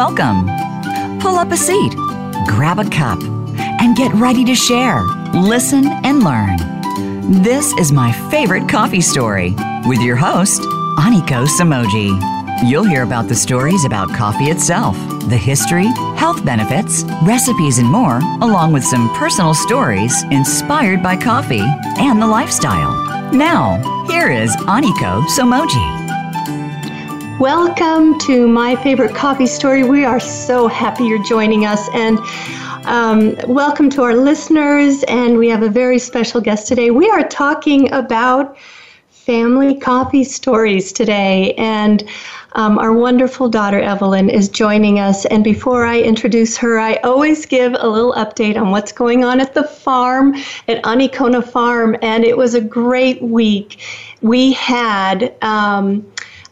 Welcome. Pull up a seat, grab a cup, and get ready to share, listen, and learn. This is my favorite coffee story with your host, Aniko Somogyi. You'll hear about the stories about coffee itself, the history, health benefits, recipes, and more, along with some personal stories inspired by coffee and the lifestyle. Now, here is Aniko Somogyi. Welcome to my favorite coffee story. We are so happy you're joining us and um, welcome to our listeners. And we have a very special guest today. We are talking about family coffee stories today. And um, our wonderful daughter Evelyn is joining us. And before I introduce her, I always give a little update on what's going on at the farm at Anikona Farm. And it was a great week. We had. Um,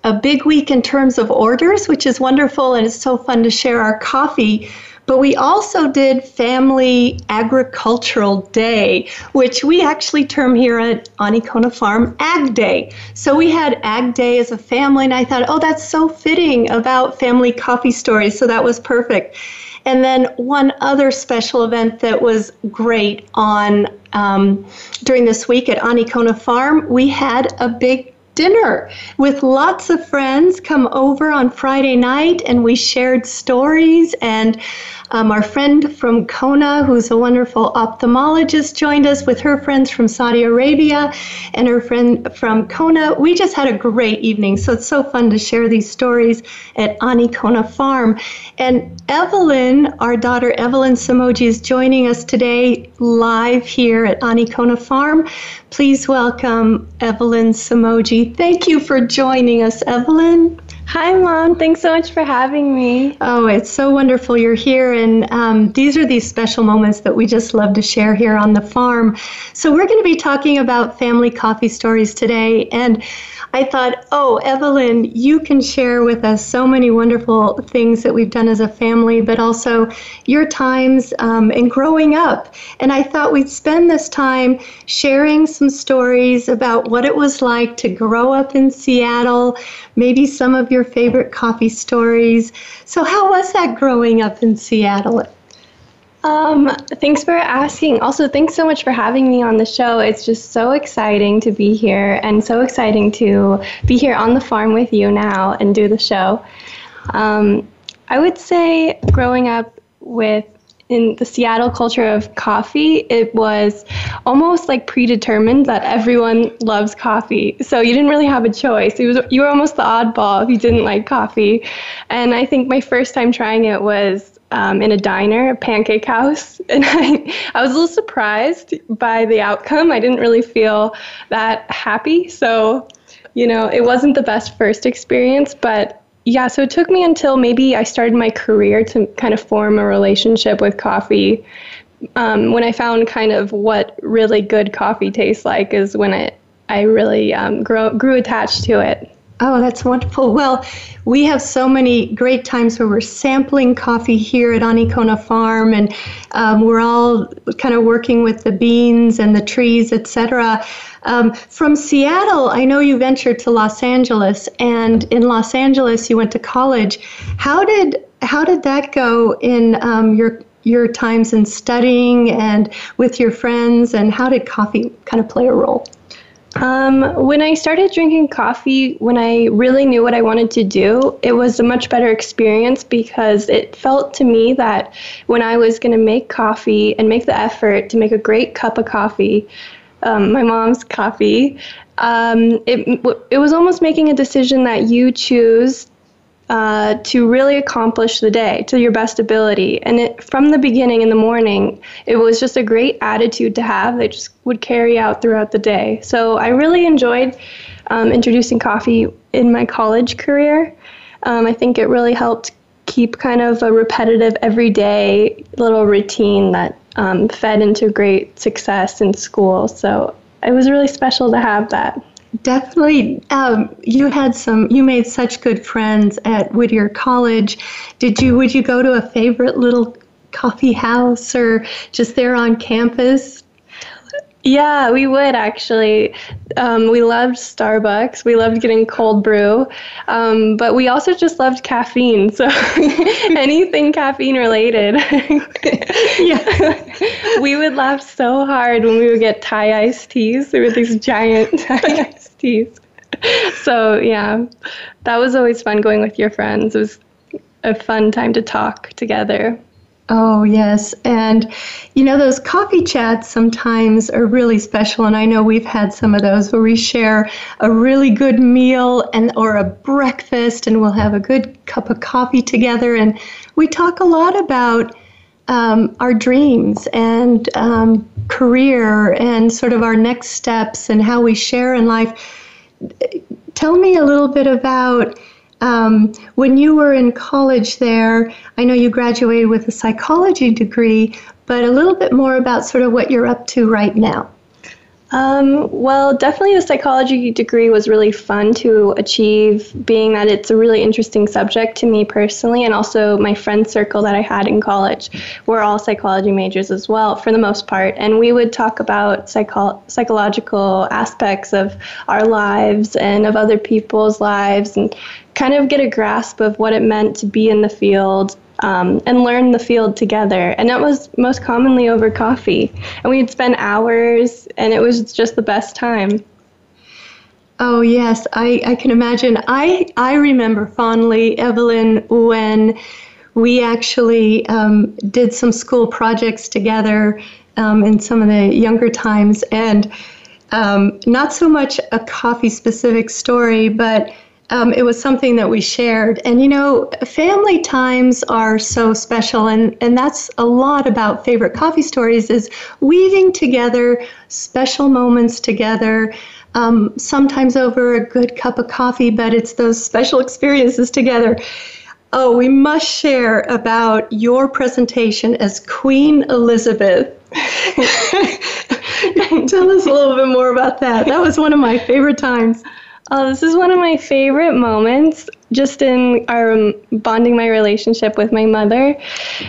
a big week in terms of orders, which is wonderful, and it's so fun to share our coffee. But we also did Family Agricultural Day, which we actually term here at Anikona Farm Ag Day. So we had Ag Day as a family, and I thought, oh, that's so fitting about family coffee stories. So that was perfect. And then one other special event that was great on um, during this week at Anikona Farm, we had a big dinner with lots of friends come over on Friday night and we shared stories and um, our friend from Kona, who's a wonderful ophthalmologist, joined us with her friends from Saudi Arabia and her friend from Kona. We just had a great evening. So it's so fun to share these stories at Anikona Farm. And Evelyn, our daughter Evelyn Somogyi, is joining us today live here at Anikona Farm. Please welcome Evelyn Somogyi. Thank you for joining us, Evelyn. Hi, Mom. Thanks so much for having me. Oh, it's so wonderful you're here. And um, these are these special moments that we just love to share here on the farm. So, we're going to be talking about family coffee stories today. And I thought, oh, Evelyn, you can share with us so many wonderful things that we've done as a family, but also your times um, in growing up. And I thought we'd spend this time sharing some stories about what it was like to grow up in Seattle, maybe some of your favorite coffee stories. So, how was that growing up in Seattle? Um, thanks for asking. Also, thanks so much for having me on the show. It's just so exciting to be here and so exciting to be here on the farm with you now and do the show. Um, I would say growing up with in the Seattle culture of coffee, it was almost like predetermined that everyone loves coffee. So you didn't really have a choice. It was you were almost the oddball if you didn't like coffee. And I think my first time trying it was um, in a diner, a pancake house, and I, I was a little surprised by the outcome. I didn't really feel that happy. So, you know, it wasn't the best first experience, but yeah, so it took me until maybe I started my career to kind of form a relationship with coffee. Um, when I found kind of what really good coffee tastes like is when it, I really um, grew, grew attached to it. Oh, that's wonderful. Well, we have so many great times where we're sampling coffee here at Anikona Farm, and um, we're all kind of working with the beans and the trees, etc. Um, from Seattle, I know you ventured to Los Angeles, and in Los Angeles, you went to college. How did how did that go in um, your your times in studying and with your friends, and how did coffee kind of play a role? Um, when I started drinking coffee, when I really knew what I wanted to do, it was a much better experience because it felt to me that when I was going to make coffee and make the effort to make a great cup of coffee, um, my mom's coffee, um, it, it was almost making a decision that you choose uh, to really accomplish the day to your best ability. And it, from the beginning in the morning, it was just a great attitude to have that just would carry out throughout the day. So I really enjoyed um, introducing coffee in my college career. Um, I think it really helped keep kind of a repetitive, everyday little routine that um, fed into great success in school. So it was really special to have that. Definitely. Um, you had some. You made such good friends at Whittier College. Did you? Would you go to a favorite little coffee house or just there on campus? Yeah, we would actually. Um, we loved Starbucks. We loved getting cold brew, um, but we also just loved caffeine. So anything caffeine related. yeah, we would laugh so hard when we would get Thai iced teas. There were these giant Thai iced teas. So yeah, that was always fun going with your friends. It was a fun time to talk together. Oh, yes. And, you know, those coffee chats sometimes are really special. And I know we've had some of those where we share a really good meal and or a breakfast and we'll have a good cup of coffee together. And we talk a lot about um, our dreams and um, career and sort of our next steps and how we share in life. Tell me a little bit about um, when you were in college there, I know you graduated with a psychology degree, but a little bit more about sort of what you're up to right now. Um, well, definitely the psychology degree was really fun to achieve, being that it's a really interesting subject to me personally, and also my friend circle that I had in college were all psychology majors as well, for the most part. And we would talk about psycho- psychological aspects of our lives and of other people's lives, and kind of get a grasp of what it meant to be in the field um, and learn the field together. And that was most commonly over coffee. And we'd spend hours, and it was just the best time. Oh yes, I, I can imagine. I I remember fondly, Evelyn, when we actually um, did some school projects together um, in some of the younger times, and um, not so much a coffee specific story, but um, it was something that we shared. And you know, family times are so special, and, and that's a lot about favorite coffee stories is weaving together special moments together. Um, sometimes over a good cup of coffee, but it's those special experiences together. Oh, we must share about your presentation as Queen Elizabeth. Tell us a little bit more about that. That was one of my favorite times. Oh, this is one of my favorite moments just in our um, bonding my relationship with my mother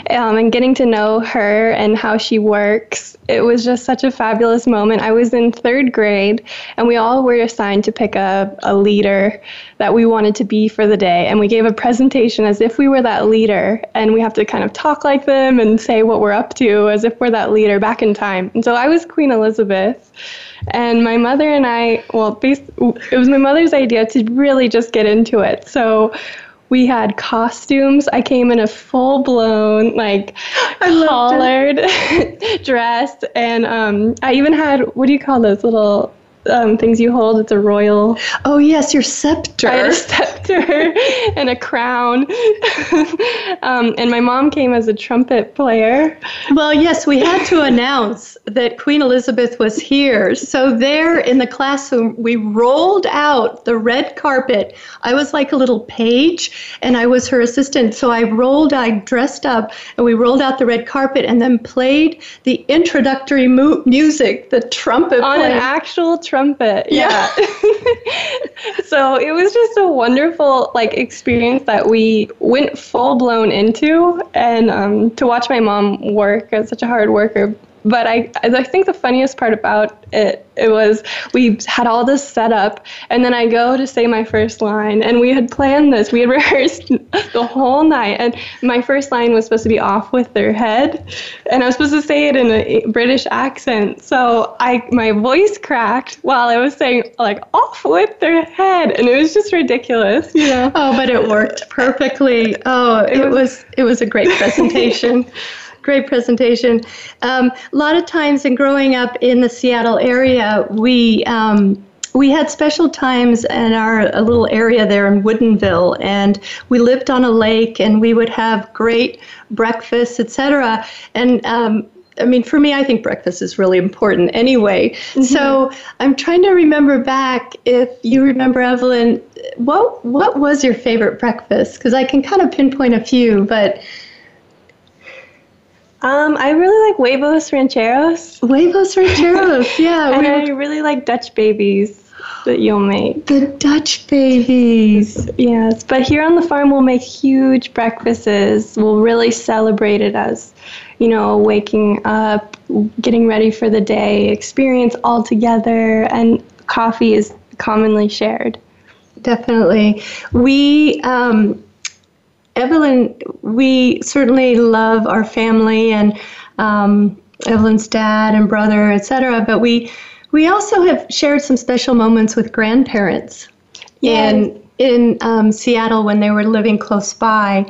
um, and getting to know her and how she works. It was just such a fabulous moment. I was in third grade, and we all were assigned to pick a, a leader that we wanted to be for the day. And we gave a presentation as if we were that leader, and we have to kind of talk like them and say what we're up to as if we're that leader back in time. And so I was Queen Elizabeth. And my mother and I, well, it was my mother's idea to really just get into it. So we had costumes. I came in a full blown, like, collared dress. And um, I even had, what do you call those little um, things you hold. It's a royal. Oh yes, your scepter. I had a scepter and a crown. um, and my mom came as a trumpet player. Well, yes, we had to announce that Queen Elizabeth was here. So there in the classroom, we rolled out the red carpet. I was like a little page, and I was her assistant. So I rolled, I dressed up, and we rolled out the red carpet, and then played the introductory mu- music, the trumpet on playing. an actual trumpet. Yeah. so it was just a wonderful like experience that we went full blown into, and um, to watch my mom work as such a hard worker but I, I think the funniest part about it, it was we had all this set up, and then I go to say my first line, and we had planned this. We had rehearsed the whole night, and my first line was supposed to be off with their head, and I was supposed to say it in a British accent. So I my voice cracked while I was saying like off with their head, and it was just ridiculous, you know. Oh, but it worked perfectly. Oh, it was it was a great presentation. great presentation. Um, a lot of times in growing up in the Seattle area, we um, we had special times in our a little area there in Woodinville, and we lived on a lake, and we would have great breakfasts, etc. And um, I mean, for me, I think breakfast is really important anyway. Mm-hmm. So I'm trying to remember back if you remember, Evelyn, what what was your favorite breakfast? Because I can kind of pinpoint a few, but um, I really like huevos rancheros. Huevos rancheros, yeah. and I really like Dutch babies that you'll make. The Dutch babies. Yes, but here on the farm we'll make huge breakfasts. We'll really celebrate it as you know, waking up, getting ready for the day experience all together, and coffee is commonly shared. Definitely. We, um, Evelyn, we certainly love our family and um, Evelyn's dad and brother, etc. But we we also have shared some special moments with grandparents yes. in in um, Seattle when they were living close by,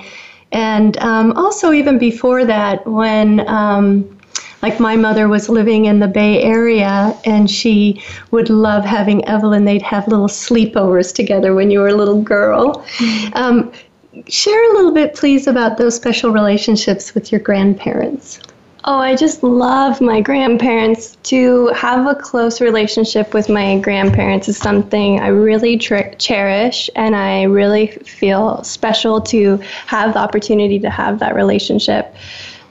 and um, also even before that when. Um, like my mother was living in the Bay Area, and she would love having Evelyn. They'd have little sleepovers together when you were a little girl. Mm-hmm. Share a little bit, please, about those special relationships with your grandparents. Oh, I just love my grandparents. To have a close relationship with my grandparents is something I really tr- cherish, and I really feel special to have the opportunity to have that relationship.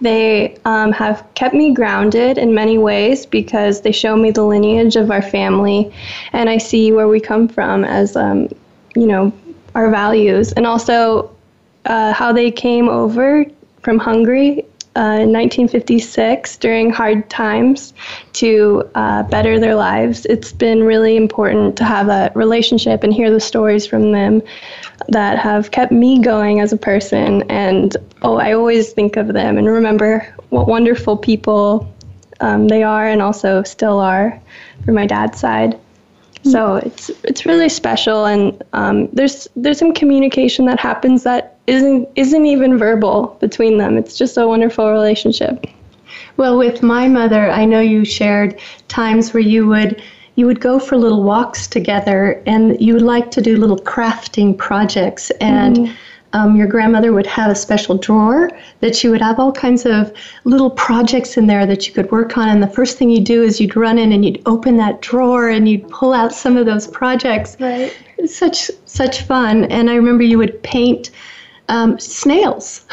They um, have kept me grounded in many ways because they show me the lineage of our family, and I see where we come from as, um, you know, our values, and also uh, how they came over from Hungary uh, in 1956 during hard times to uh, better their lives. It's been really important to have a relationship and hear the stories from them that have kept me going as a person. And oh, I always think of them and remember what wonderful people um, they are and also still are for my dad's side. So it's it's really special, and um, there's there's some communication that happens that isn't isn't even verbal between them. It's just a wonderful relationship. Well, with my mother, I know you shared times where you would you would go for little walks together, and you would like to do little crafting projects and. Mm-hmm um, your grandmother would have a special drawer that she would have all kinds of little projects in there that you could work on. And the first thing you do is you'd run in and you'd open that drawer and you'd pull out some of those projects. Right. Such such fun. And I remember you would paint um, snails,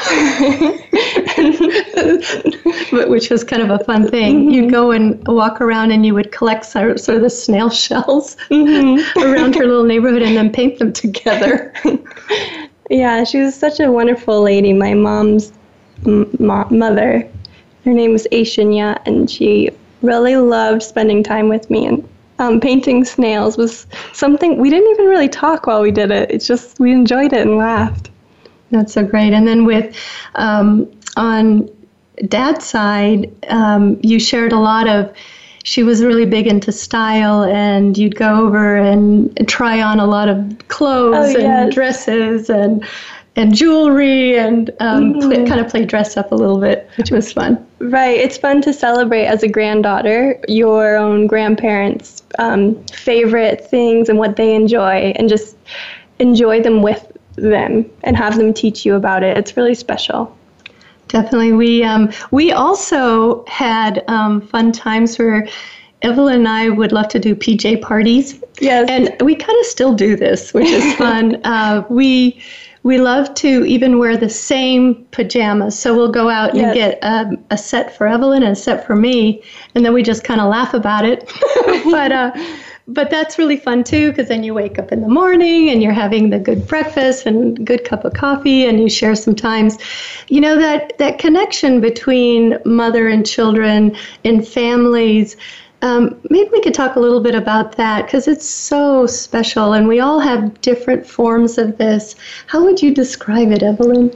which was kind of a fun thing. Mm-hmm. You'd go and walk around and you would collect sort of the snail shells mm-hmm. around her little neighborhood and then paint them together. Yeah, she was such a wonderful lady. My mom's m- mother, her name was Aishinya, and she really loved spending time with me. And um, painting snails was something we didn't even really talk while we did it. It's just we enjoyed it and laughed. That's so great. And then with um, on dad's side, um, you shared a lot of she was really big into style, and you'd go over and try on a lot of clothes oh, and yes. dresses and and jewelry and um, mm-hmm. play, kind of play dress up a little bit, which was fun. Right. It's fun to celebrate as a granddaughter your own grandparents' um, favorite things and what they enjoy, and just enjoy them with them and have them teach you about it. It's really special. Definitely. We um, we also had um, fun times where Evelyn and I would love to do PJ parties. Yes. And we kind of still do this, which is fun. uh, we we love to even wear the same pajamas. So we'll go out yes. and get um, a set for Evelyn and a set for me, and then we just kind of laugh about it. but uh, but that's really fun too because then you wake up in the morning and you're having the good breakfast and good cup of coffee and you share some times. You know that that connection between mother and children and families um, maybe we could talk a little bit about that because it's so special and we all have different forms of this. How would you describe it evelyn?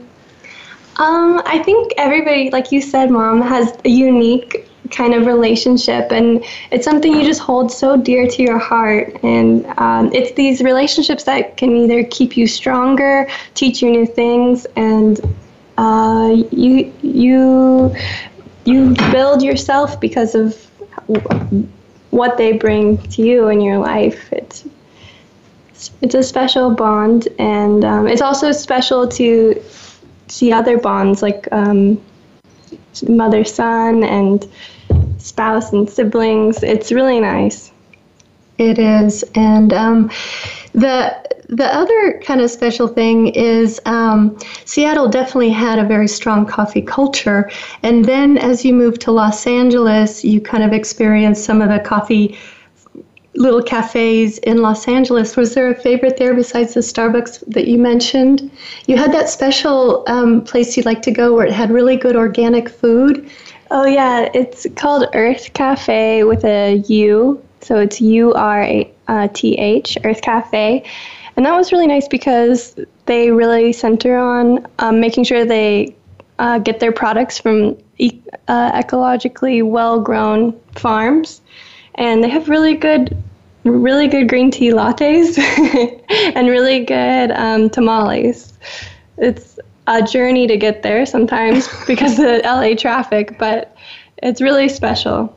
Um, I think everybody, like you said, mom, has a unique kind of relationship and it's something you just hold so dear to your heart. And um, it's these relationships that can either keep you stronger teach you new things and uh, you you you build yourself because of what they bring to you in your life. It's it's a special bond and um, it's also special to see other bonds like um, mother son and spouse and siblings. It's really nice. It is, and um, the the other kind of special thing is um, Seattle definitely had a very strong coffee culture, and then as you moved to Los Angeles, you kind of experienced some of the coffee little cafes in Los Angeles. Was there a favorite there besides the Starbucks that you mentioned? You had that special um, place you'd like to go where it had really good organic food. Oh, yeah. It's called Urth Cafe with a U. So it's U R T H, Urth Cafe. And that was really nice because they really center on um, making sure they uh, get their products from e- uh, ecologically well grown farms. And they have really good, really good green tea lattes and really good um, tamales. It's a journey to get there sometimes because of the LA traffic, but it's really special.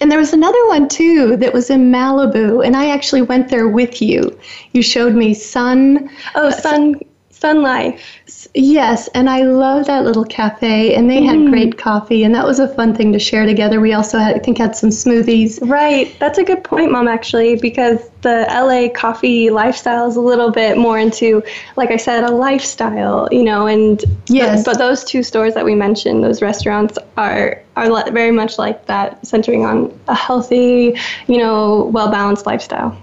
And there was another one too that was in Malibu, and I actually went there with you. You showed me Sun. Oh, uh, Sun Sun Life. Yes, and I love that little cafe, and they had mm. great coffee, and that was a fun thing to share together. We also had, I think, had some smoothies. Right, that's a good point, Mom. Actually, because the LA coffee lifestyle is a little bit more into, like I said, a lifestyle, you know. And yes, but those two stores that we mentioned, those restaurants are are very much like that, centering on a healthy, you know, well balanced lifestyle.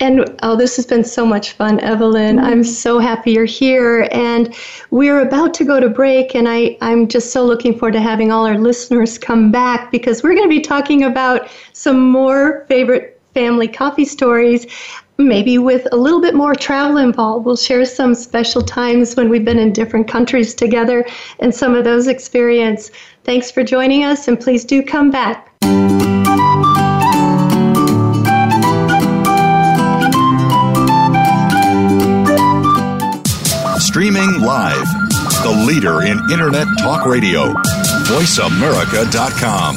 And oh, this has been so much fun, Evelyn. Mm-hmm. I'm so happy you're here. And we're about to go to break, and I, I'm just so looking forward to having all our listeners come back because we're going to be talking about some more favorite family coffee stories. Maybe with a little bit more travel involved. We'll share some special times when we've been in different countries together and some of those experiences. Thanks for joining us, and please do come back. Streaming live. The leader in Internet talk radio. VoiceAmerica.com.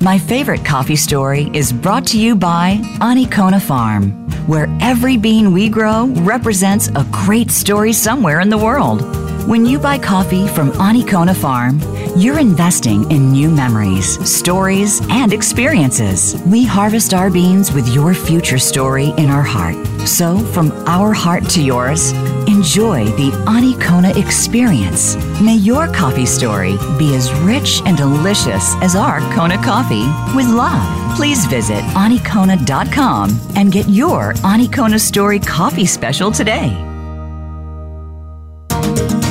My favorite coffee story is brought to you by Anikona Farm, where every bean we grow represents a great story somewhere in the world. When you buy coffee from Anikona Farm, you're investing in new memories, stories, and experiences. We harvest our beans with your future story in our heart. So, from our heart to yours, enjoy the Anikona experience. May your coffee story be as rich and delicious as our Kona coffee with love. Please visit anikona.com and get your Anikona Story coffee special today.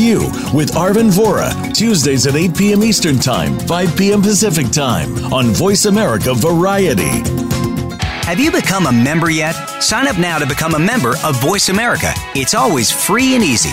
You with Arvin Vora, Tuesdays at 8 p.m. Eastern Time, 5 p.m. Pacific Time on Voice America Variety. Have you become a member yet? Sign up now to become a member of Voice America. It's always free and easy.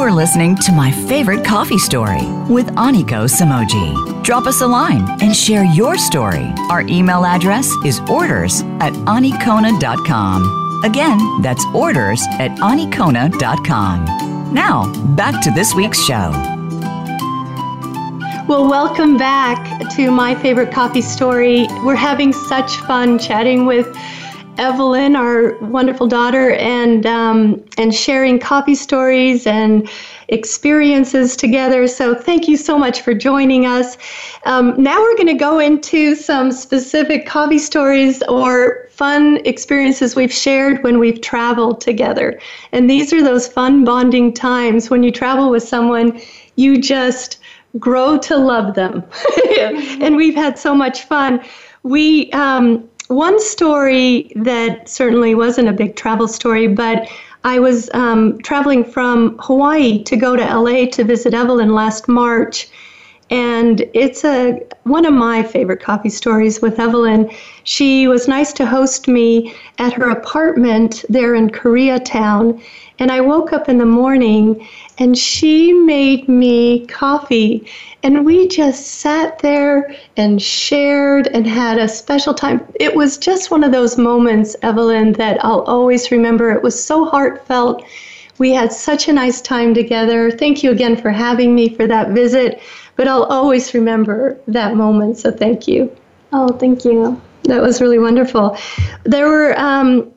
You are listening to My Favorite Coffee Story with Aniko Somogyi. Drop us a line and share your story. Our email address is orders at anikona.com. Again, that's orders at anikona.com. Now, back to this week's show. Well, welcome back to my favorite coffee story. We're having such fun chatting with Evelyn, our wonderful daughter, and um, and sharing coffee stories and experiences together. So thank you so much for joining us. Um, now we're going to go into some specific coffee stories or fun experiences we've shared when we've traveled together. And these are those fun bonding times when you travel with someone, you just grow to love them. and we've had so much fun. We, um, one story that certainly wasn't a big travel story, but I was um, traveling from Hawaii to go to LA to visit Evelyn last March. and it's a one of my favorite coffee stories with Evelyn. She was nice to host me at her apartment there in Koreatown, and I woke up in the morning and she made me coffee. And we just sat there and shared and had a special time. It was just one of those moments, Evelyn, that I'll always remember. It was so heartfelt. We had such a nice time together. Thank you again for having me for that visit. But I'll always remember that moment. So thank you. Oh, thank you. That was really wonderful. There were um,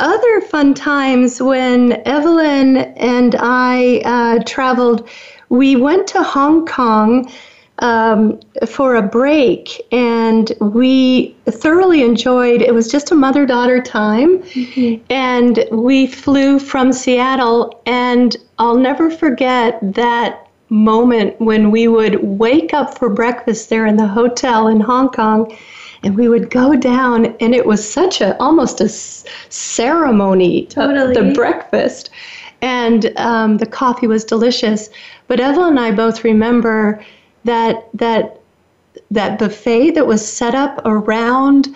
other fun times when Evelyn and I uh, traveled. We went to Hong Kong um, for a break, and we thoroughly enjoyed. It was just a mother-daughter time, mm-hmm. and we flew from Seattle. And I'll never forget that moment when we would wake up for breakfast there in the hotel in Hong Kong and we would go down and it was such a almost a ceremony totally. the breakfast. And um, the coffee was delicious. But evelyn and i both remember that that that buffet that was set up around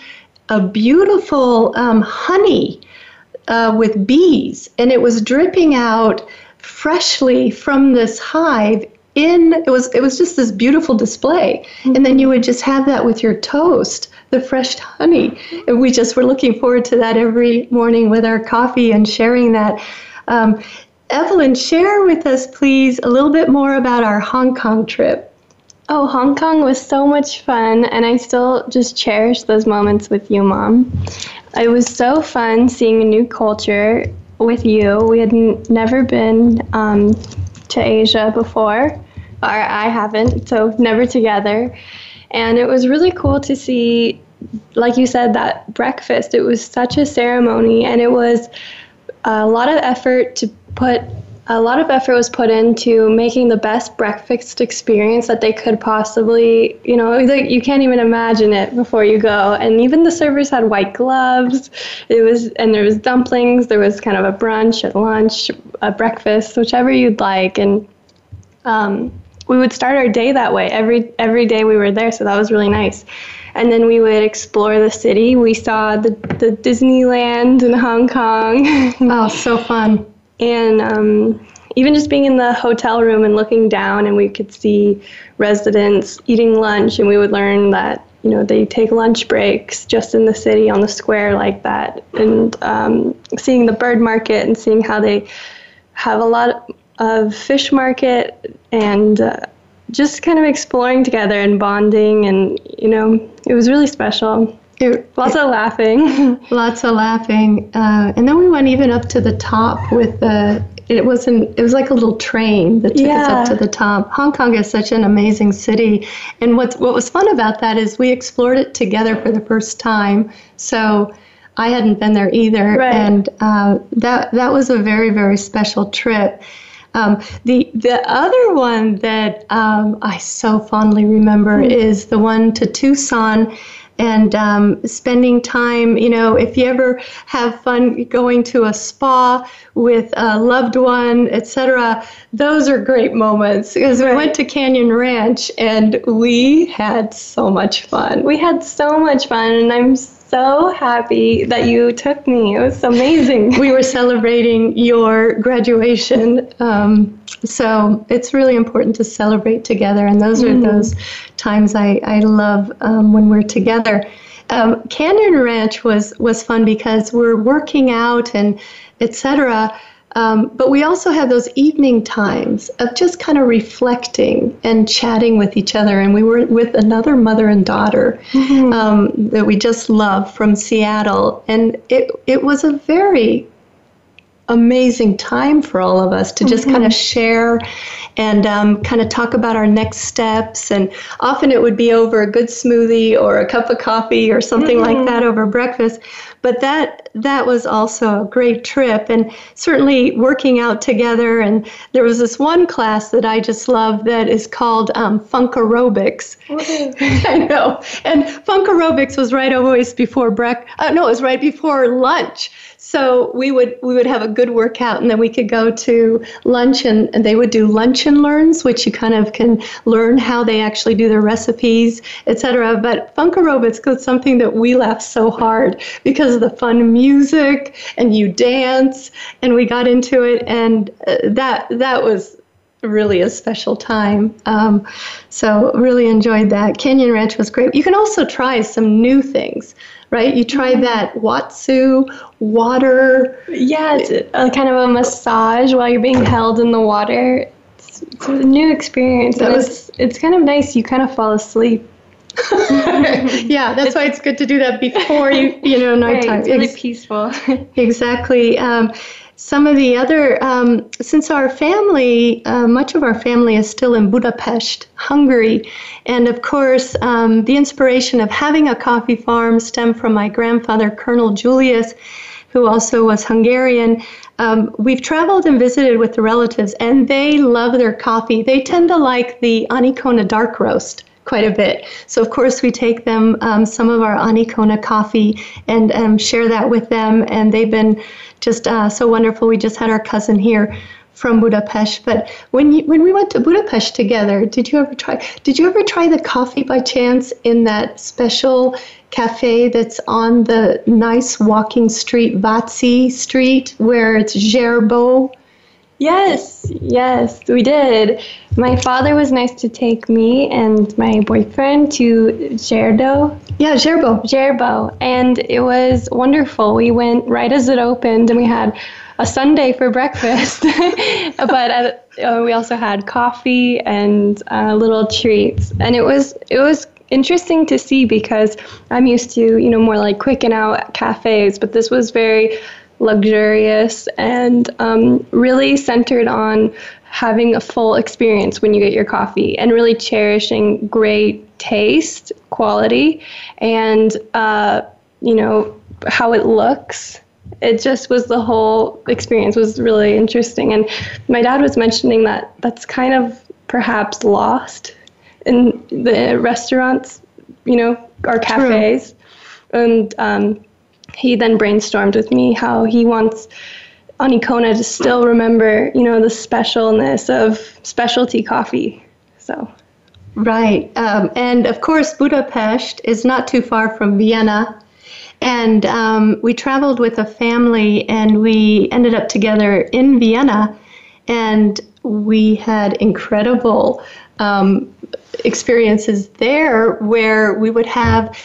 a beautiful um, honey uh, with bees. And it was dripping out freshly from this hive in it was it was just this beautiful display. Mm-hmm. and then you would just have that with your toast the fresh honey. And we just were looking forward to that every morning with our coffee and sharing that. Um, evelyn share with us please a little bit more about our hong kong trip. Oh hong kong was so much fun and i still just cherish those moments with you mom. It was so fun seeing a new culture with you. We had n- never been um, to Asia before, or I haven't, so never together. And it was really cool to see, like you said, that breakfast. It was such a ceremony, and it was a lot of effort to put a lot of effort was put into making the best breakfast experience that they could possibly, you know, you can't even imagine it before you go. And even the servers had white gloves. It was, and there was dumplings. There was kind of a brunch, a lunch, a breakfast, whichever you'd like. And um, we would start our day that way every every day we were there. So that was really nice. And then we would explore the city. We saw the the Disneyland in Hong Kong. oh, so fun! And um, even just being in the hotel room and looking down and we could see residents eating lunch and we would learn that you know they take lunch breaks just in the city on the square like that. And um, seeing the bird market and seeing how they have a lot of fish market and uh, just kind of exploring together and bonding and you know it was really special it, lots it, of laughing. lots of laughing. Uh, and then we went even up to the top with the. It wasn't. It was like a little train that took yeah. us up to the top. Hong Kong is such an amazing city, and what's what was fun about that is we explored it together for the first time. So I hadn't been there either, right. and uh, that that was a very very special trip. Um, the the other one that um, I so fondly remember mm. is the one to Tucson and um, spending time. You know, if you ever have fun going to a spa with a loved one, etc., those are great moments because right. we went to Canyon Ranch and we had so much fun. We had so much fun, and I'm so happy that you took me. It was amazing. we were celebrating your graduation. Um, so it's really important to celebrate together. And those mm. are those times I, I love um, when we're together. Um, Canyon Ranch was, was fun because we're working out and etc. Um, but we also have those evening times of just kind of reflecting and chatting with each other. And we were with another mother and daughter mm-hmm. um, that we just love from Seattle. And it, it was a very amazing time for all of us to just mm-hmm. kind of share and um, kind of talk about our next steps. And often it would be over a good smoothie or a cup of coffee or something mm-hmm. like that over breakfast. But that that was also a great trip, and certainly working out together. And there was this one class that I just love that is called um, Funk Aerobics. I know, and Funk Aerobics was right always before breakfast. Uh, no, it was right before lunch. So we would we would have a good workout, and then we could go to lunch, and, and they would do lunch and learns, which you kind of can learn how they actually do their recipes, etc. But funk aerobics was something that we laughed so hard because of the fun music, and you dance, and we got into it, and uh, that that was really a special time. Um, so really enjoyed that. Canyon Ranch was great. You can also try some new things, right? You try mm-hmm. that Watsu water. Yeah, it's a, kind of a massage while you're being held in the water. It's, it's a new experience. That was, it's, it's kind of nice. You kind of fall asleep. yeah, that's why it's good to do that before you, you know, nighttime. Right, it's really peaceful. exactly. Um, some of the other, um, since our family, uh, much of our family is still in Budapest, Hungary, and of course, um, the inspiration of having a coffee farm stemmed from my grandfather, Colonel Julius, who also was Hungarian. Um, we've traveled and visited with the relatives, and they love their coffee. They tend to like the Anikona dark roast quite a bit. So, of course, we take them um, some of our Anikona coffee and um, share that with them, and they've been just uh, so wonderful. We just had our cousin here from Budapest. But when you, when we went to Budapest together, did you ever try? Did you ever try the coffee by chance in that special cafe that's on the nice walking street, Váci Street, where it's Gerbeaud? Yes, yes, we did. My father was nice to take me and my boyfriend to Gerdo. Yeah, Gerbeaud. Gerbeaud. And it was wonderful. We went right as it opened and we had a Sunday for breakfast. but at, uh, we also had coffee and uh, little treats. And it was it was interesting to see because I'm used to, you know, more like quick and out cafes, but this was very luxurious, and um, really centered on having a full experience when you get your coffee and really cherishing great taste, quality, and uh, you know how it looks. It just was the whole experience was really interesting, and my dad was mentioning that that's kind of perhaps lost in the restaurants, you know, or cafes, True. and um, he then brainstormed with me how he wants Anikona to still remember, you know, the specialness of specialty coffee. So. Right. Um, and of course, Budapest is not too far from Vienna. And um, we traveled with a family and we ended up together in Vienna. And we had incredible um, experiences there where we would have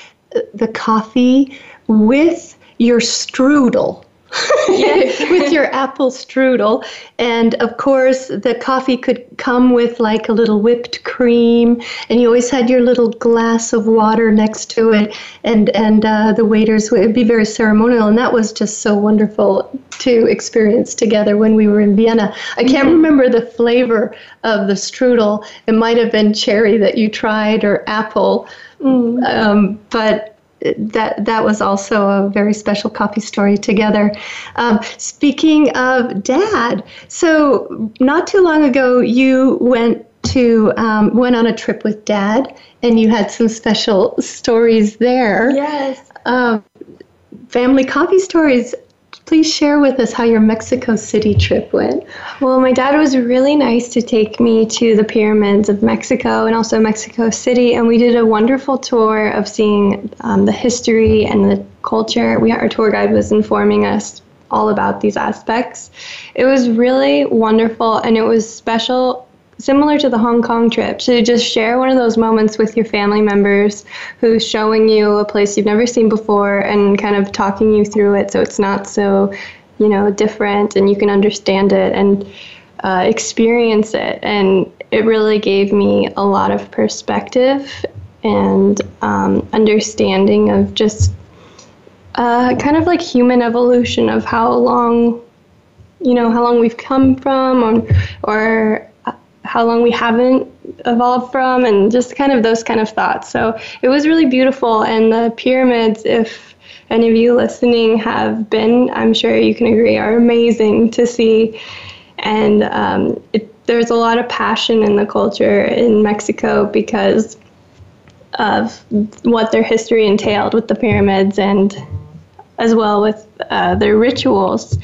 the coffee with your strudel. with your apple strudel. And of course, the coffee could come with like a little whipped cream, and you always had your little glass of water next to it. And and uh, the waiters would be very ceremonial, and that was just so wonderful to experience together when we were in Vienna. I can't mm-hmm. remember the flavor of the strudel. It might have been cherry that you tried or apple, mm. um, but that that was also a very special coffee story together. Um, speaking of dad, so not too long ago you went to um, went on a trip with dad, and you had some special stories there. Yes. Um, family coffee stories. Please share with us how your Mexico City trip went. Well, my dad was really nice to take me to the pyramids of Mexico and also Mexico City, and we did a wonderful tour of seeing um, the history and the culture. We our tour guide was informing us all about these aspects. It was really wonderful, and it was special similar to the Hong Kong trip, to just share one of those moments with your family members who's showing you a place you've never seen before and kind of talking you through it so it's not so, you know, different and you can understand it and uh, experience it. And it really gave me a lot of perspective and um, understanding of just uh, kind of like human evolution of how long you know how long we've come from or, or how long we haven't evolved from and just kind of those kind of thoughts. So it was really beautiful. And the pyramids, if any of you listening have been, I'm sure you can agree, are amazing to see. And um, it, there's a lot of passion in the culture in Mexico because of what their history entailed with the pyramids and as well with uh, their rituals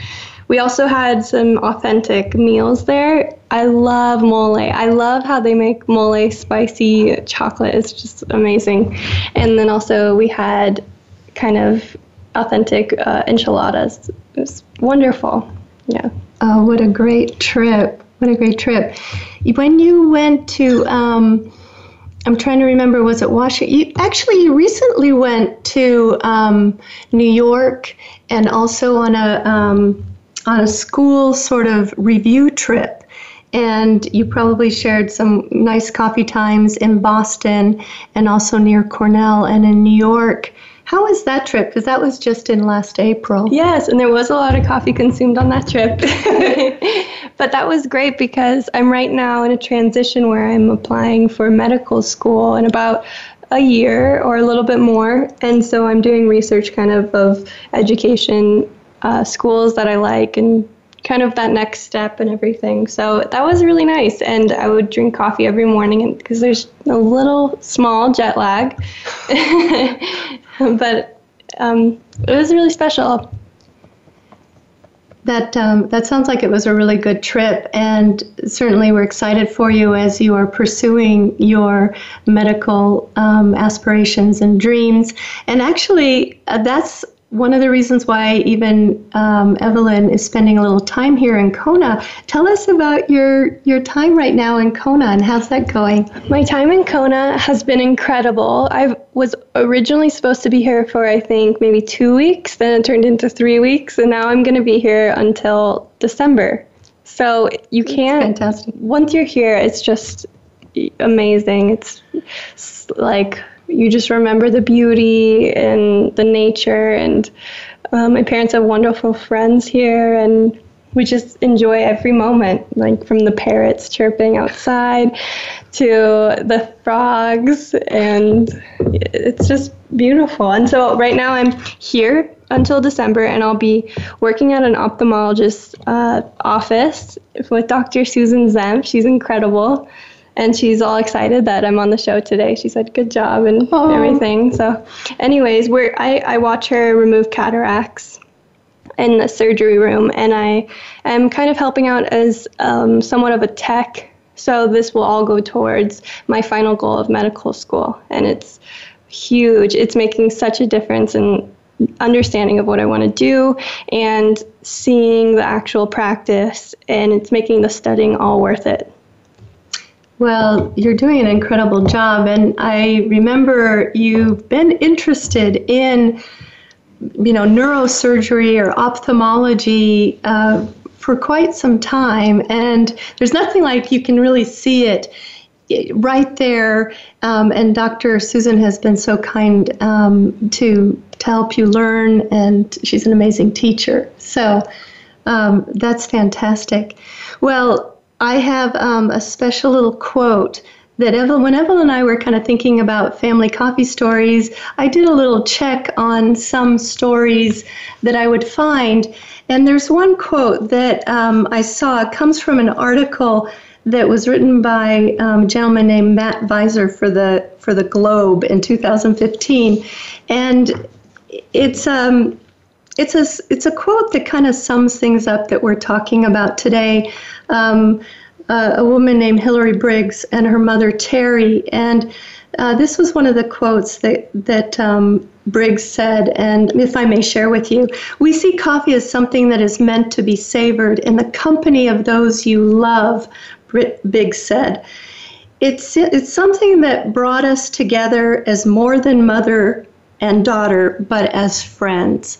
we also had some authentic meals there. I love mole. I love how they make mole spicy chocolate. It's just amazing. And then also we had kind of authentic uh, enchiladas. It was wonderful. Yeah. Oh, what a great trip! What a great trip. When you went to, um, I'm trying to remember, was it Washington? You, actually, you recently went to um, New York and also on a um, on a school sort of review trip. And you probably shared some nice coffee times in Boston and also near Cornell and in New York. How was that trip? Because that was just in last April. Yes, and there was a lot of coffee consumed on that trip. but that was great because I'm right now in a transition where I'm applying for medical school in about a year or a little bit more. And so I'm doing research kind of of education uh, schools that I like and kind of that next step and everything. So that was really nice. And I would drink coffee every morning because there's a little small jet lag. but um, it was really special. That um, that sounds like it was a really good trip, and certainly we're excited for you as you are pursuing your medical um, aspirations and dreams. And actually, uh, that's one of the reasons why even um, Evelyn is spending a little time here in Kona. Tell us about your your time right now in Kona and how's that going? My time in Kona has been incredible. I was originally supposed to be here for I think maybe two weeks, then it turned into three weeks, and now I'm going to be here until December. So you can't. fantastic. Once you're here, it's just amazing. It's like you just remember the beauty and the nature. And um, my parents have wonderful friends here, and we just enjoy every moment, like from the parrots chirping outside to the frogs, and it's just beautiful. And so right now I'm here until December, and I'll be working at an ophthalmologist uh, office with Dr. Susan Zemp. She's incredible and she's all excited that I'm on the show today. She said, "Good job" and Aww. everything. So, anyways, we're I I watch her remove cataracts in the surgery room, and I am kind of helping out as um, somewhat of a tech. So this will all go towards my final goal of medical school, and it's huge. It's making such a difference in understanding of what I want to do and seeing the actual practice, and it's making the studying all worth it. Well, you're doing an incredible job. And I remember you've been interested in, you know, neurosurgery or ophthalmology uh, for quite some time. And there's nothing like you can really see it right there. Um, and Dr. Susan has been so kind um, to, to help you learn, and she's an amazing teacher. So um, that's fantastic. Well, I have um, a special little quote that Evelyn, when Evelyn and I were kind of thinking about family coffee stories, I did a little check on some stories that I would find. And there's one quote that um, I saw it comes from an article that was written by um, a gentleman named Matt Viser for the for the Globe in 2015, and it's um it's a it's a quote that kind of sums things up that we're talking about today um, uh, a woman named Hillary Briggs and her mother Terry. And uh, this was one of the quotes that, that um, Briggs said, and if I may share with you, we see coffee as something that is meant to be savored in the company of those you love, Briggs said. It's, it's something that brought us together as more than mother and daughter, but as friends.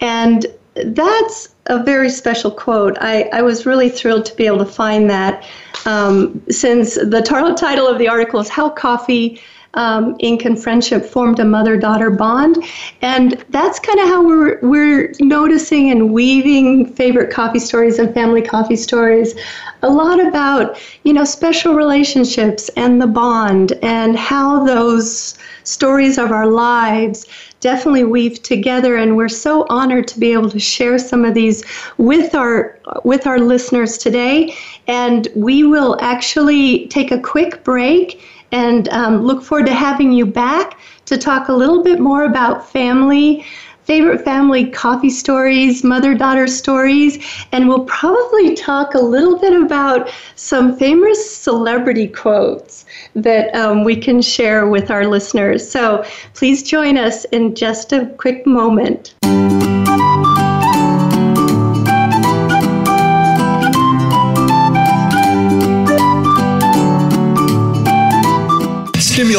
And that's a very special quote. I, I was really thrilled to be able to find that um, since the title of the article is How Coffee, um, and Friendship Formed a Mother Daughter Bond. And that's kind of how we're, we're noticing and weaving favorite coffee stories and family coffee stories. A lot about, you know, special relationships and the bond and how those stories of our lives definitely weave together and we're so honored to be able to share some of these with our with our listeners today and we will actually take a quick break and um, look forward to having you back to talk a little bit more about family favorite family coffee stories, mother daughter stories, and we'll probably talk a little bit about some famous celebrity quotes that um, we can share with our listeners. So please join us in just a quick moment.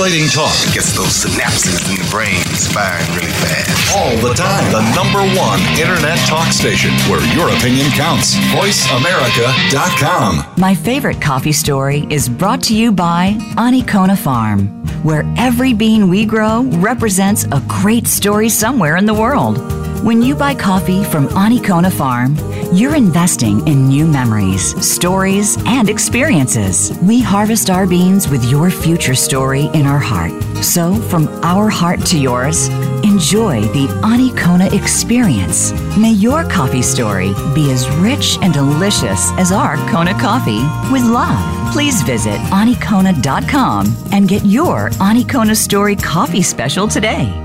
Stimulating talk Gets those synapses in the brain firing really fast. all the time. The number one internet talk station where your opinion counts. VoiceAmerica.com. My favorite coffee story is brought to you by Anikona Farm, where every bean we grow represents a great story somewhere in the world. When you buy coffee from Anikona Farm, you're investing in new memories, stories, and experiences. We harvest our beans with your future story in our heart. So, from our heart to yours, enjoy the Anikona experience. May your coffee story be as rich and delicious as our Kona coffee with love. Please visit anikona.com and get your Anikona Story coffee special today.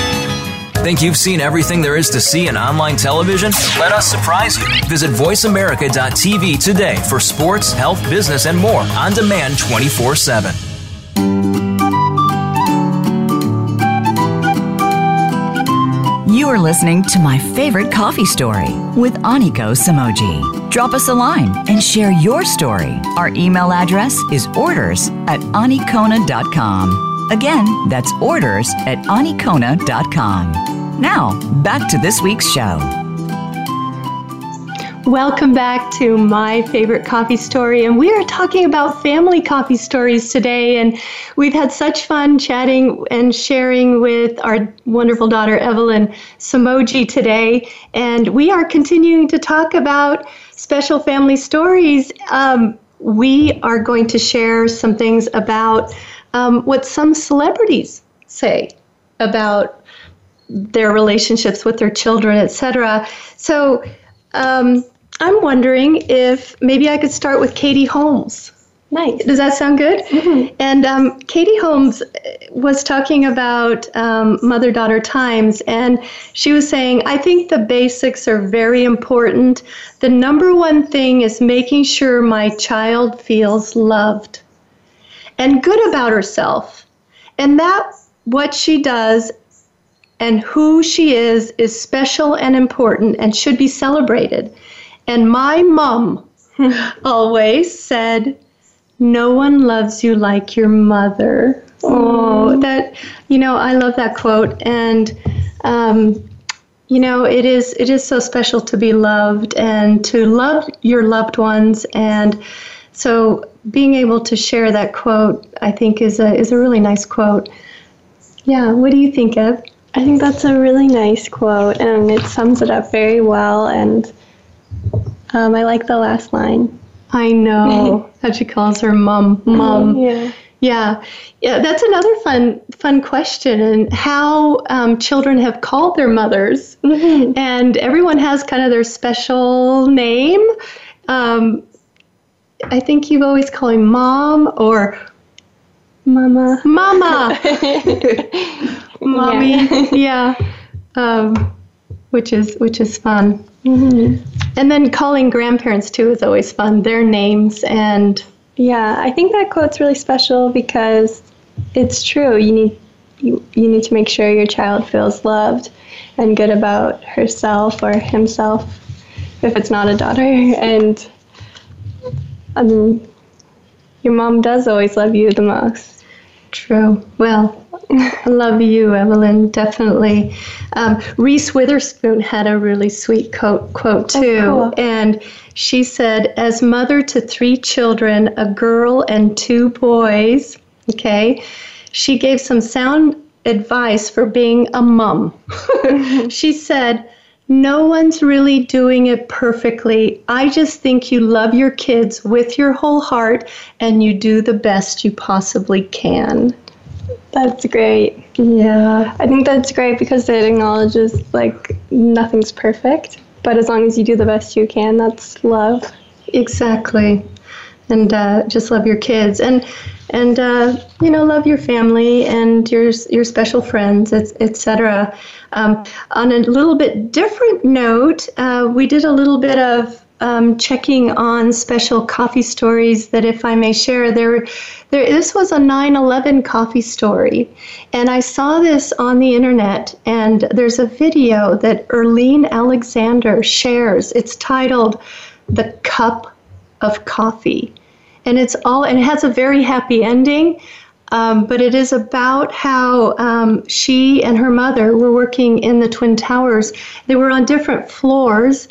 Think you've seen everything there is to see in online television? Let us surprise you. Visit VoiceAmerica.tv today for sports, health, business, and more on demand 24 7. You are listening to my favorite coffee story with Aniko Somogyi. Drop us a line and share your story. Our email address is orders at anikona.com. Again, that's orders at anikona.com. Now, back to this week's show. Welcome back to my favorite coffee story. And we are talking about family coffee stories today. And we've had such fun chatting and sharing with our wonderful daughter, Evelyn Somogyi, today. And we are continuing to talk about special family stories. Um, we are going to share some things about um, what some celebrities say about their relationships with their children, etc. So, um, I'm wondering if maybe I could start with Katie Holmes. Nice. Does that sound good? And um, Katie Holmes was talking about um, mother daughter times, and she was saying, I think the basics are very important. The number one thing is making sure my child feels loved and good about herself. And that what she does and who she is is special and important and should be celebrated. And my mom always said, No one loves you like your mother. Oh, that, you know, I love that quote. And, um, you know, it is it is so special to be loved and to love your loved ones. And so being able to share that quote, I think, is a is a really nice quote. Yeah, what do you think, Ev? I think that's a really nice quote, and it sums it up very well. And um, I like the last line. I know how she calls her mom, mom. Yeah. Yeah, yeah. That's another fun, fun question, and how um, children have called their mothers, and everyone has kind of their special name. Um, I think you've always called him mom or Mama. mama, mommy. Yeah, um, which is which is fun. And then calling grandparents too is always fun. Their names and Yeah, I think that quote's really special because it's true. You need you, you need to make sure your child feels loved and good about herself or himself if it's not a daughter. And um, your mom does always love you the most. True. Well, I love you, Evelyn, definitely. Um, Reese Witherspoon had a really sweet quote, quote too. cool. And she said, As mother to three children, a girl and two boys, okay, she gave some sound advice for being a mom. she said, no one's really doing it perfectly. I just think you love your kids with your whole heart and you do the best you possibly can. That's great. Yeah. I think that's great because it acknowledges like nothing's perfect, but as long as you do the best you can, that's love. Exactly. And uh, just love your kids and and uh, you know love your family and your your special friends, etc. Um, on a little bit different note, uh, we did a little bit of um, checking on special coffee stories that, if I may share, there, there. This was a 9/11 coffee story, and I saw this on the internet. And there's a video that Erlene Alexander shares. It's titled "The Cup of Coffee," and it's all. And it has a very happy ending. Um, but it is about how um, she and her mother were working in the Twin Towers. They were on different floors,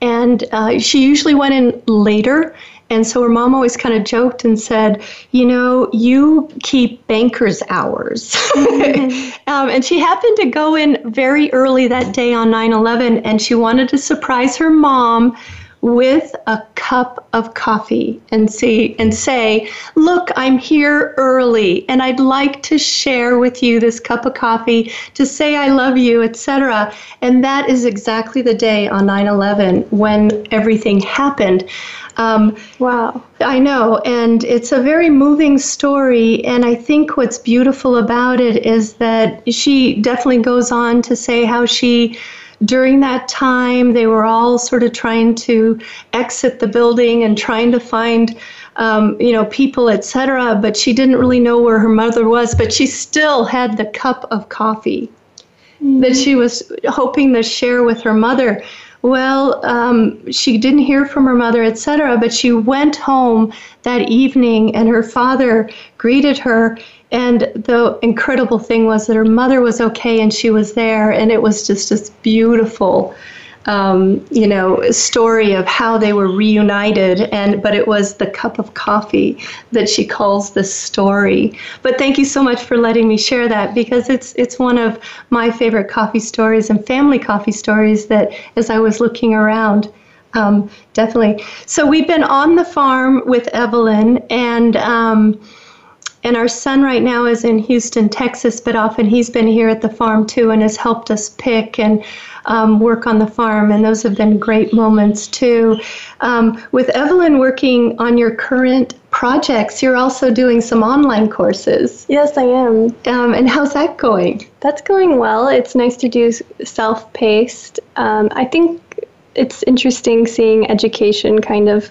and uh, she usually went in later. And so her mom always kind of joked and said, You know, you keep banker's hours. Mm-hmm. um, and she happened to go in very early that day on 9 11, and she wanted to surprise her mom with a cup of coffee and see and say, "Look, I'm here early and I'd like to share with you this cup of coffee to say I love you, etc." And that is exactly the day on 9/11 when everything happened. Um, wow. I know. And it's a very moving story. And I think what's beautiful about it is that she definitely goes on to say how she during that time, they were all sort of trying to exit the building and trying to find, um, you know, people, etc. But she didn't really know where her mother was. But she still had the cup of coffee mm-hmm. that she was hoping to share with her mother. Well, um, she didn't hear from her mother, etc. But she went home that evening, and her father greeted her and the incredible thing was that her mother was okay and she was there, and it was just this beautiful, um, you know, story of how they were reunited. And but it was the cup of coffee that she calls this story. But thank you so much for letting me share that because it's it's one of my favorite coffee stories and family coffee stories that as I was looking around. Um, definitely. So we've been on the farm with Evelyn, and um, and our son right now is in Houston, Texas, but often he's been here at the farm too and has helped us pick and um, work on the farm. And those have been great moments too. Um, with Evelyn working on your current projects, you're also doing some online courses. Yes, I am. Um, and how's that going? That's going well. It's nice to do self paced. Um, I think it's interesting seeing education kind of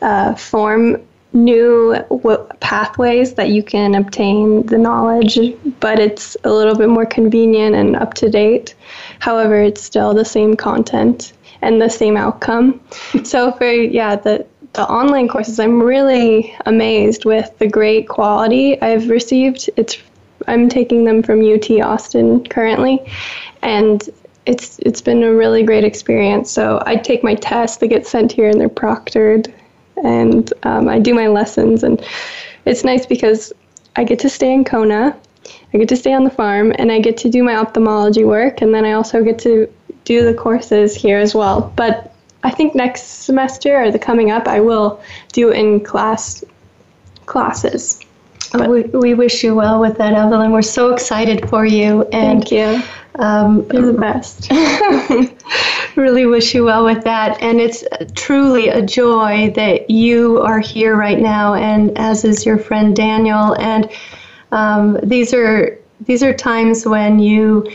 uh, form new w- pathways that you can obtain the knowledge, but it's a little bit more convenient and up to date. However, it's still the same content and the same outcome. so for yeah, the the online courses, I'm really amazed with the great quality I've received. It's I'm taking them from UT Austin currently, and it's it's been a really great experience. So I take my tests, they get sent here and they're proctored and um, I do my lessons. And it's nice because I get to stay in Kona, I get to stay on the farm, and I get to do my ophthalmology work, and then I also get to do the courses here as well. But I think next semester or the coming up, I will do in class classes. Oh, we, we wish you well with that, Evelyn. We're so excited for you. And, Thank you. Um, You're the best. really wish you well with that. And it's truly a joy that you are here right now, and as is your friend Daniel. And um, these are these are times when you.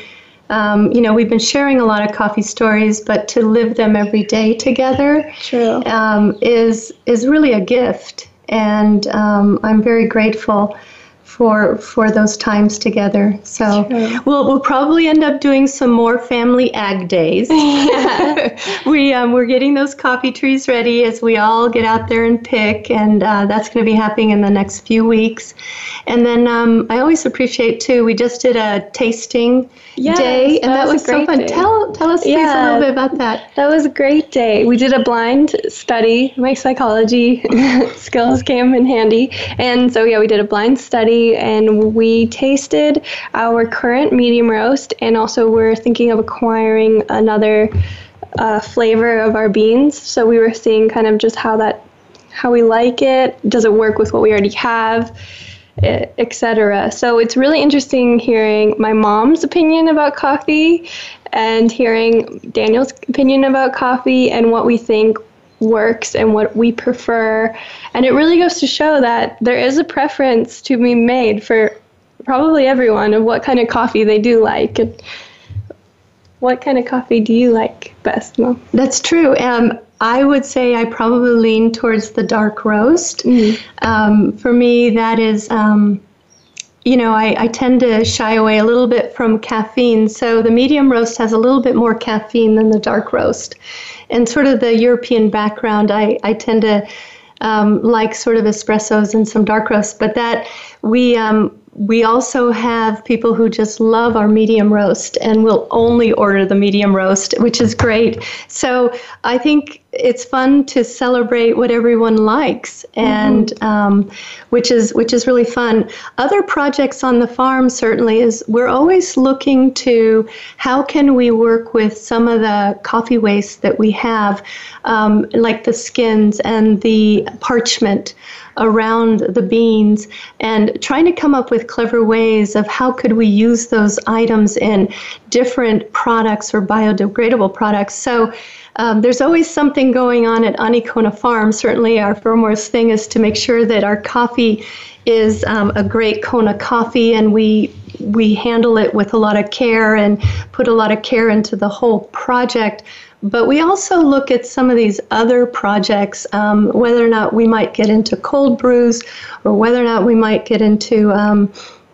Um, you know, we've been sharing a lot of coffee stories, but to live them every day together True. Um, is is really a gift, and um, I'm very grateful for for those times together. So we'll we'll probably end up doing some more family ag days. Yeah. we um, we're getting those coffee trees ready as we all get out there and pick, and uh, that's going to be happening in the next few weeks. And then um, I always appreciate too. We just did a tasting yes, day, and that, that was, was so fun. Day. Tell tell us yeah, please a little bit about that. That was a great day. We did a blind study. My psychology skills came in handy, and so yeah, we did a blind study and we tasted our current medium roast and also we're thinking of acquiring another uh, flavor of our beans. So we were seeing kind of just how that how we like it. Does it work with what we already have? etc. So it's really interesting hearing my mom's opinion about coffee and hearing Daniel's opinion about coffee and what we think works and what we prefer. And it really goes to show that there is a preference to be made for probably everyone of what kind of coffee they do like. And what kind of coffee do you like best, Mom? That's true. Um, I would say I probably lean towards the dark roast. Mm. Um, for me, that is, um, you know, I, I, tend to shy away a little bit from caffeine. So the medium roast has a little bit more caffeine than the dark roast. And sort of the European background, I, I tend to um, like sort of espressos and some dark roasts. But that we, um, we also have people who just love our medium roast and will only order the medium roast, which is great. So I think it's fun to celebrate what everyone likes, and mm-hmm. um, which is which is really fun. Other projects on the farm certainly is we're always looking to how can we work with some of the coffee waste that we have, um, like the skins and the parchment around the beans and trying to come up with clever ways of how could we use those items in different products or biodegradable products so um, there's always something going on at Anikona Farm. Certainly, our foremost thing is to make sure that our coffee is um, a great Kona coffee, and we we handle it with a lot of care and put a lot of care into the whole project. But we also look at some of these other projects, um, whether or not we might get into cold brews, or whether or not we might get into um,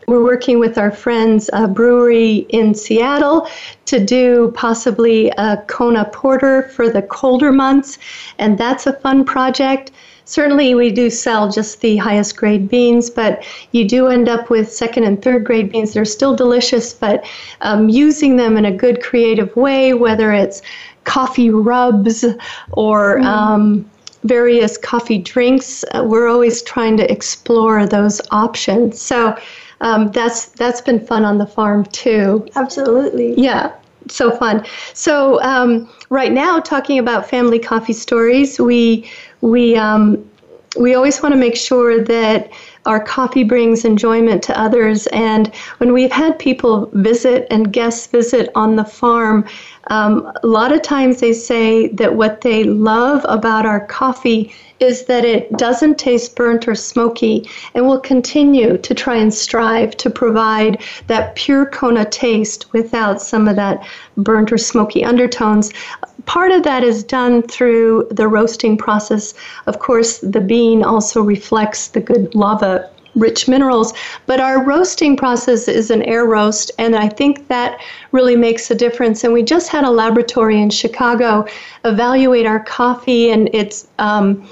we're working with our friends a brewery in Seattle to do possibly a Kona Porter for the colder months, and that's a fun project. Certainly, we do sell just the highest grade beans, but you do end up with second and third grade beans. They're still delicious, but um, using them in a good creative way, whether it's coffee rubs or mm. um, various coffee drinks, uh, we're always trying to explore those options. So, um, that's that's been fun on the farm too. Absolutely. Yeah, so fun. So um, right now, talking about family coffee stories, we we um, we always want to make sure that our coffee brings enjoyment to others. And when we've had people visit and guests visit on the farm, um, a lot of times they say that what they love about our coffee is that it doesn't taste burnt or smoky, and we'll continue to try and strive to provide that pure Kona taste without some of that burnt or smoky undertones. Part of that is done through the roasting process. Of course, the bean also reflects the good lava rich minerals. But our roasting process is an air roast, and I think that really makes a difference. And we just had a laboratory in Chicago evaluate our coffee and its um,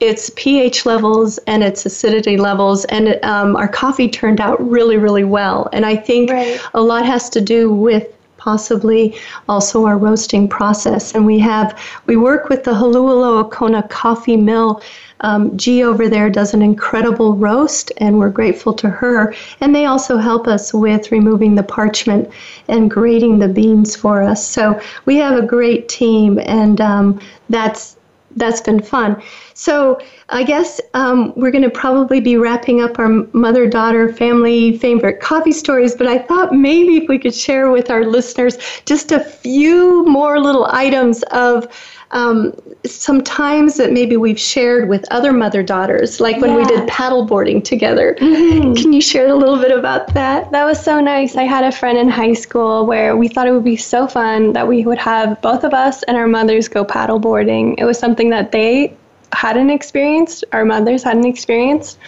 its pH levels and its acidity levels, and um, our coffee turned out really, really well. And I think right. a lot has to do with possibly also our roasting process. And we have we work with the Holualoa Kona Coffee Mill. Um, G over there does an incredible roast, and we're grateful to her. And they also help us with removing the parchment and grating the beans for us. So we have a great team, and um, that's that's been fun. So I guess um, we're going to probably be wrapping up our mother daughter family favorite coffee stories, but I thought maybe if we could share with our listeners just a few more little items of um, some times that maybe we've shared with other mother daughters, like when yeah. we did paddleboarding together. Mm-hmm. Can you share a little bit about that? That was so nice. I had a friend in high school where we thought it would be so fun that we would have both of us and our mothers go paddleboarding. It was something that they hadn't experienced, our mothers hadn't experienced.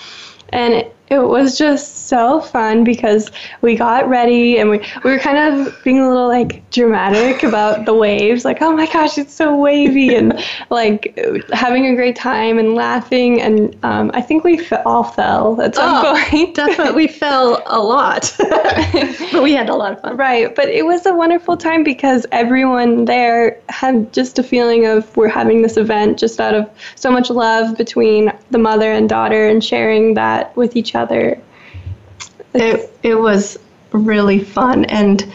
And it, was just so fun because we got ready and we, we were kind of being a little like dramatic about the waves. Like oh my gosh it's so wavy and like having a great time and laughing. And um, i think we f- all fell at some oh, point. definitely. We fell a lot. But we had a lot of fun. Right. But it was a wonderful time because everyone there had just a feeling of we're having this event just out of so much love between the mother and daughter and sharing that with each other. It, it was really fun and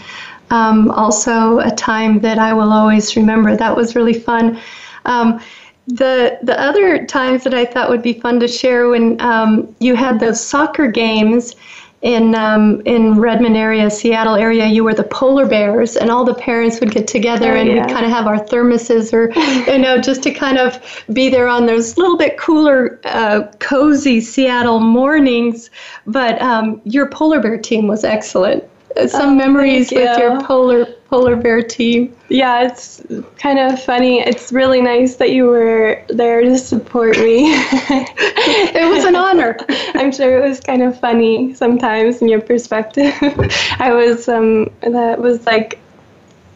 um, also a time that I will always remember. That was really fun. Um, the the other times that I thought would be fun to share when um, you had those soccer games in um, in Redmond area, Seattle area, you were the polar bears, and all the parents would get together, oh, and yeah. we'd kind of have our thermoses, or you know, just to kind of be there on those little bit cooler, uh, cozy Seattle mornings. But um, your polar bear team was excellent. Some oh, memories you. with your polar polar bear team. Yeah, it's kind of funny. It's really nice that you were there to support me. it was an honor. I'm sure it was kind of funny sometimes in your perspective. I was um that was like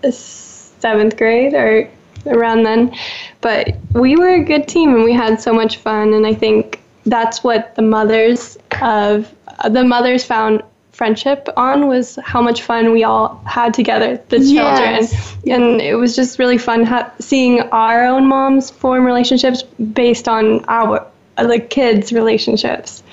seventh grade or around then, but we were a good team and we had so much fun. And I think that's what the mothers of the mothers found friendship on was how much fun we all had together, the yes. children. And it was just really fun ha- seeing our own moms form relationships based on our like kids' relationships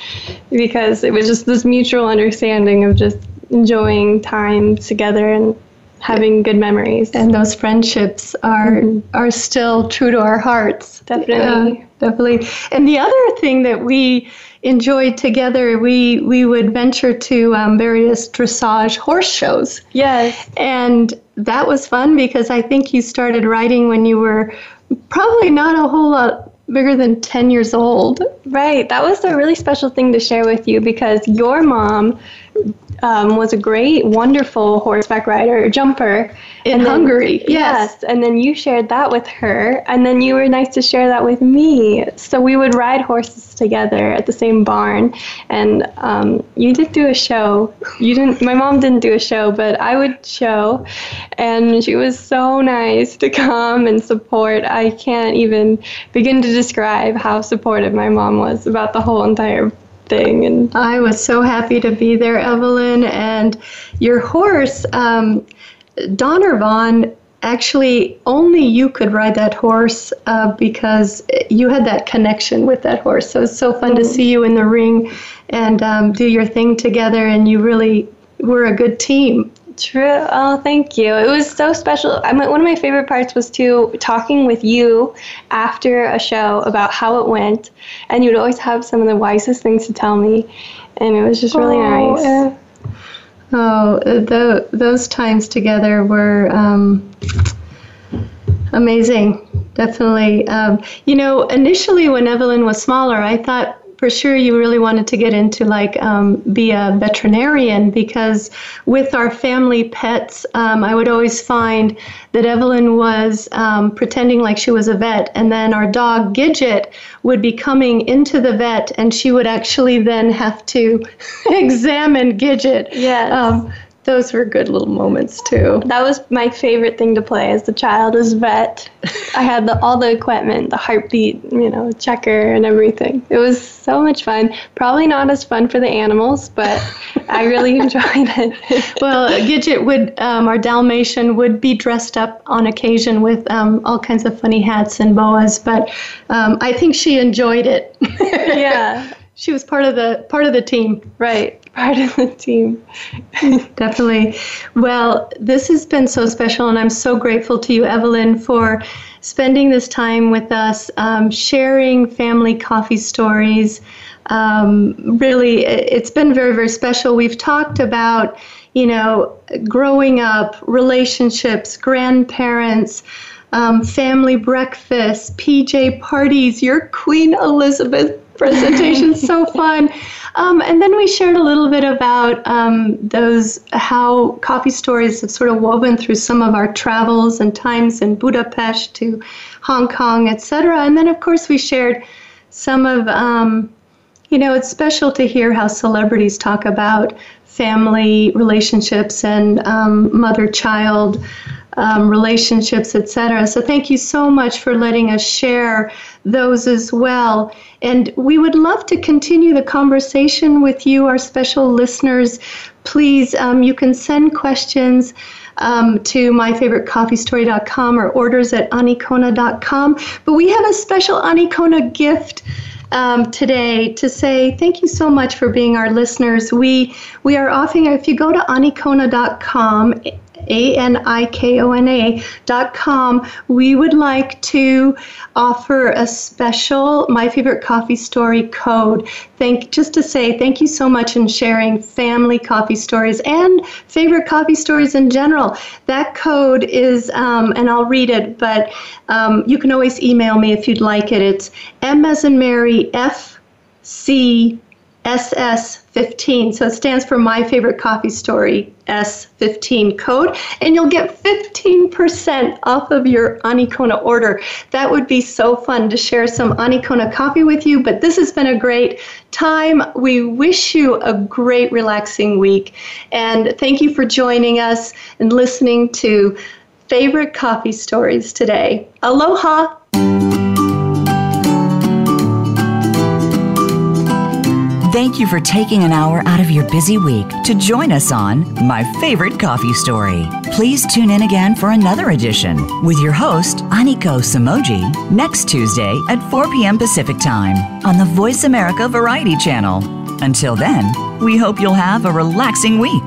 because it was just this mutual understanding of just enjoying time together and having good memories. And those friendships are mm-hmm. are still true to our hearts. Definitely. Uh, definitely. And the other thing that we enjoyed together, we we would venture to um, various dressage horse shows. Yes, and that was fun because I think you started riding when you were probably not a whole lot bigger than 10 years old. Right. That was a really special thing to share with you because your mom um, was a great, wonderful horseback rider, jumper in then, Hungary. Yes. yes. And then you shared that with her, and then you were nice to share that with me. So we would ride horses together at the same barn, and um, you did do a show. You didn't. My mom didn't do a show, but I would show, and she was so nice to come and support. I can't even begin to describe how supportive my mom was about the whole entire thing. And I was so happy to be there, Evelyn. And your horse, um, Donner Vaughn, actually only you could ride that horse uh, because you had that connection with that horse. So it's so fun mm-hmm. to see you in the ring and um, do your thing together. And you really were a good team. True. Oh, thank you. It was so special. I mean, one of my favorite parts was too talking with you after a show about how it went, and you'd always have some of the wisest things to tell me, and it was just really oh, nice. Yeah. Oh, the, those times together were um, amazing. Definitely. Um, you know, initially when Evelyn was smaller, I thought for sure you really wanted to get into like um, be a veterinarian because with our family pets, um, I would always find that Evelyn was um, pretending like she was a vet, and then our dog Gidget would be coming into the vet, and she would actually then have to examine Gidget. Yes. Those were good little moments too. That was my favorite thing to play as a child as vet. I had the, all the equipment, the heartbeat, you know, checker and everything. It was so much fun. Probably not as fun for the animals, but I really enjoyed it. well, Gidget would, um, our Dalmatian would be dressed up on occasion with um, all kinds of funny hats and boas, but um, I think she enjoyed it. yeah. She was part of the part of the team. Right part of the team. Definitely. Well, this has been so special, and I'm so grateful to you, Evelyn, for spending this time with us, um, sharing family coffee stories. Um, really, it's been very, very special. We've talked about, you know, growing up, relationships, grandparents. Um, family breakfast, PJ parties, your Queen Elizabeth presentation, so fun. Um, and then we shared a little bit about um, those how coffee stories have sort of woven through some of our travels and times in Budapest to Hong Kong, etc. And then of course we shared some of um, you know it's special to hear how celebrities talk about family relationships and um, mother-child um, relationships, etc. So thank you so much for letting us share those as well. And we would love to continue the conversation with you, our special listeners. Please, um, you can send questions. Um, to myfavoritecoffeestory.com or orders at anikona.com. But we have a special Anikona gift um, today to say thank you so much for being our listeners. We we are offering if you go to anikona.com a-N-I-K-O-N-A dot com, we would like to offer a special My Favorite Coffee Story code. Thank just to say thank you so much in sharing family coffee stories and favorite coffee stories in general. That code is, um, and I'll read it, but um, you can always email me if you'd like it. It's M as in Mary F C SS15. So it stands for My Favorite Coffee Story S15 code, and you'll get 15% off of your Anikona order. That would be so fun to share some Anikona coffee with you, but this has been a great time. We wish you a great, relaxing week, and thank you for joining us and listening to Favorite Coffee Stories today. Aloha! Thank you for taking an hour out of your busy week to join us on My Favorite Coffee Story. Please tune in again for another edition with your host, Aniko Somogyi, next Tuesday at 4 p.m. Pacific Time on the Voice America Variety Channel. Until then, we hope you'll have a relaxing week.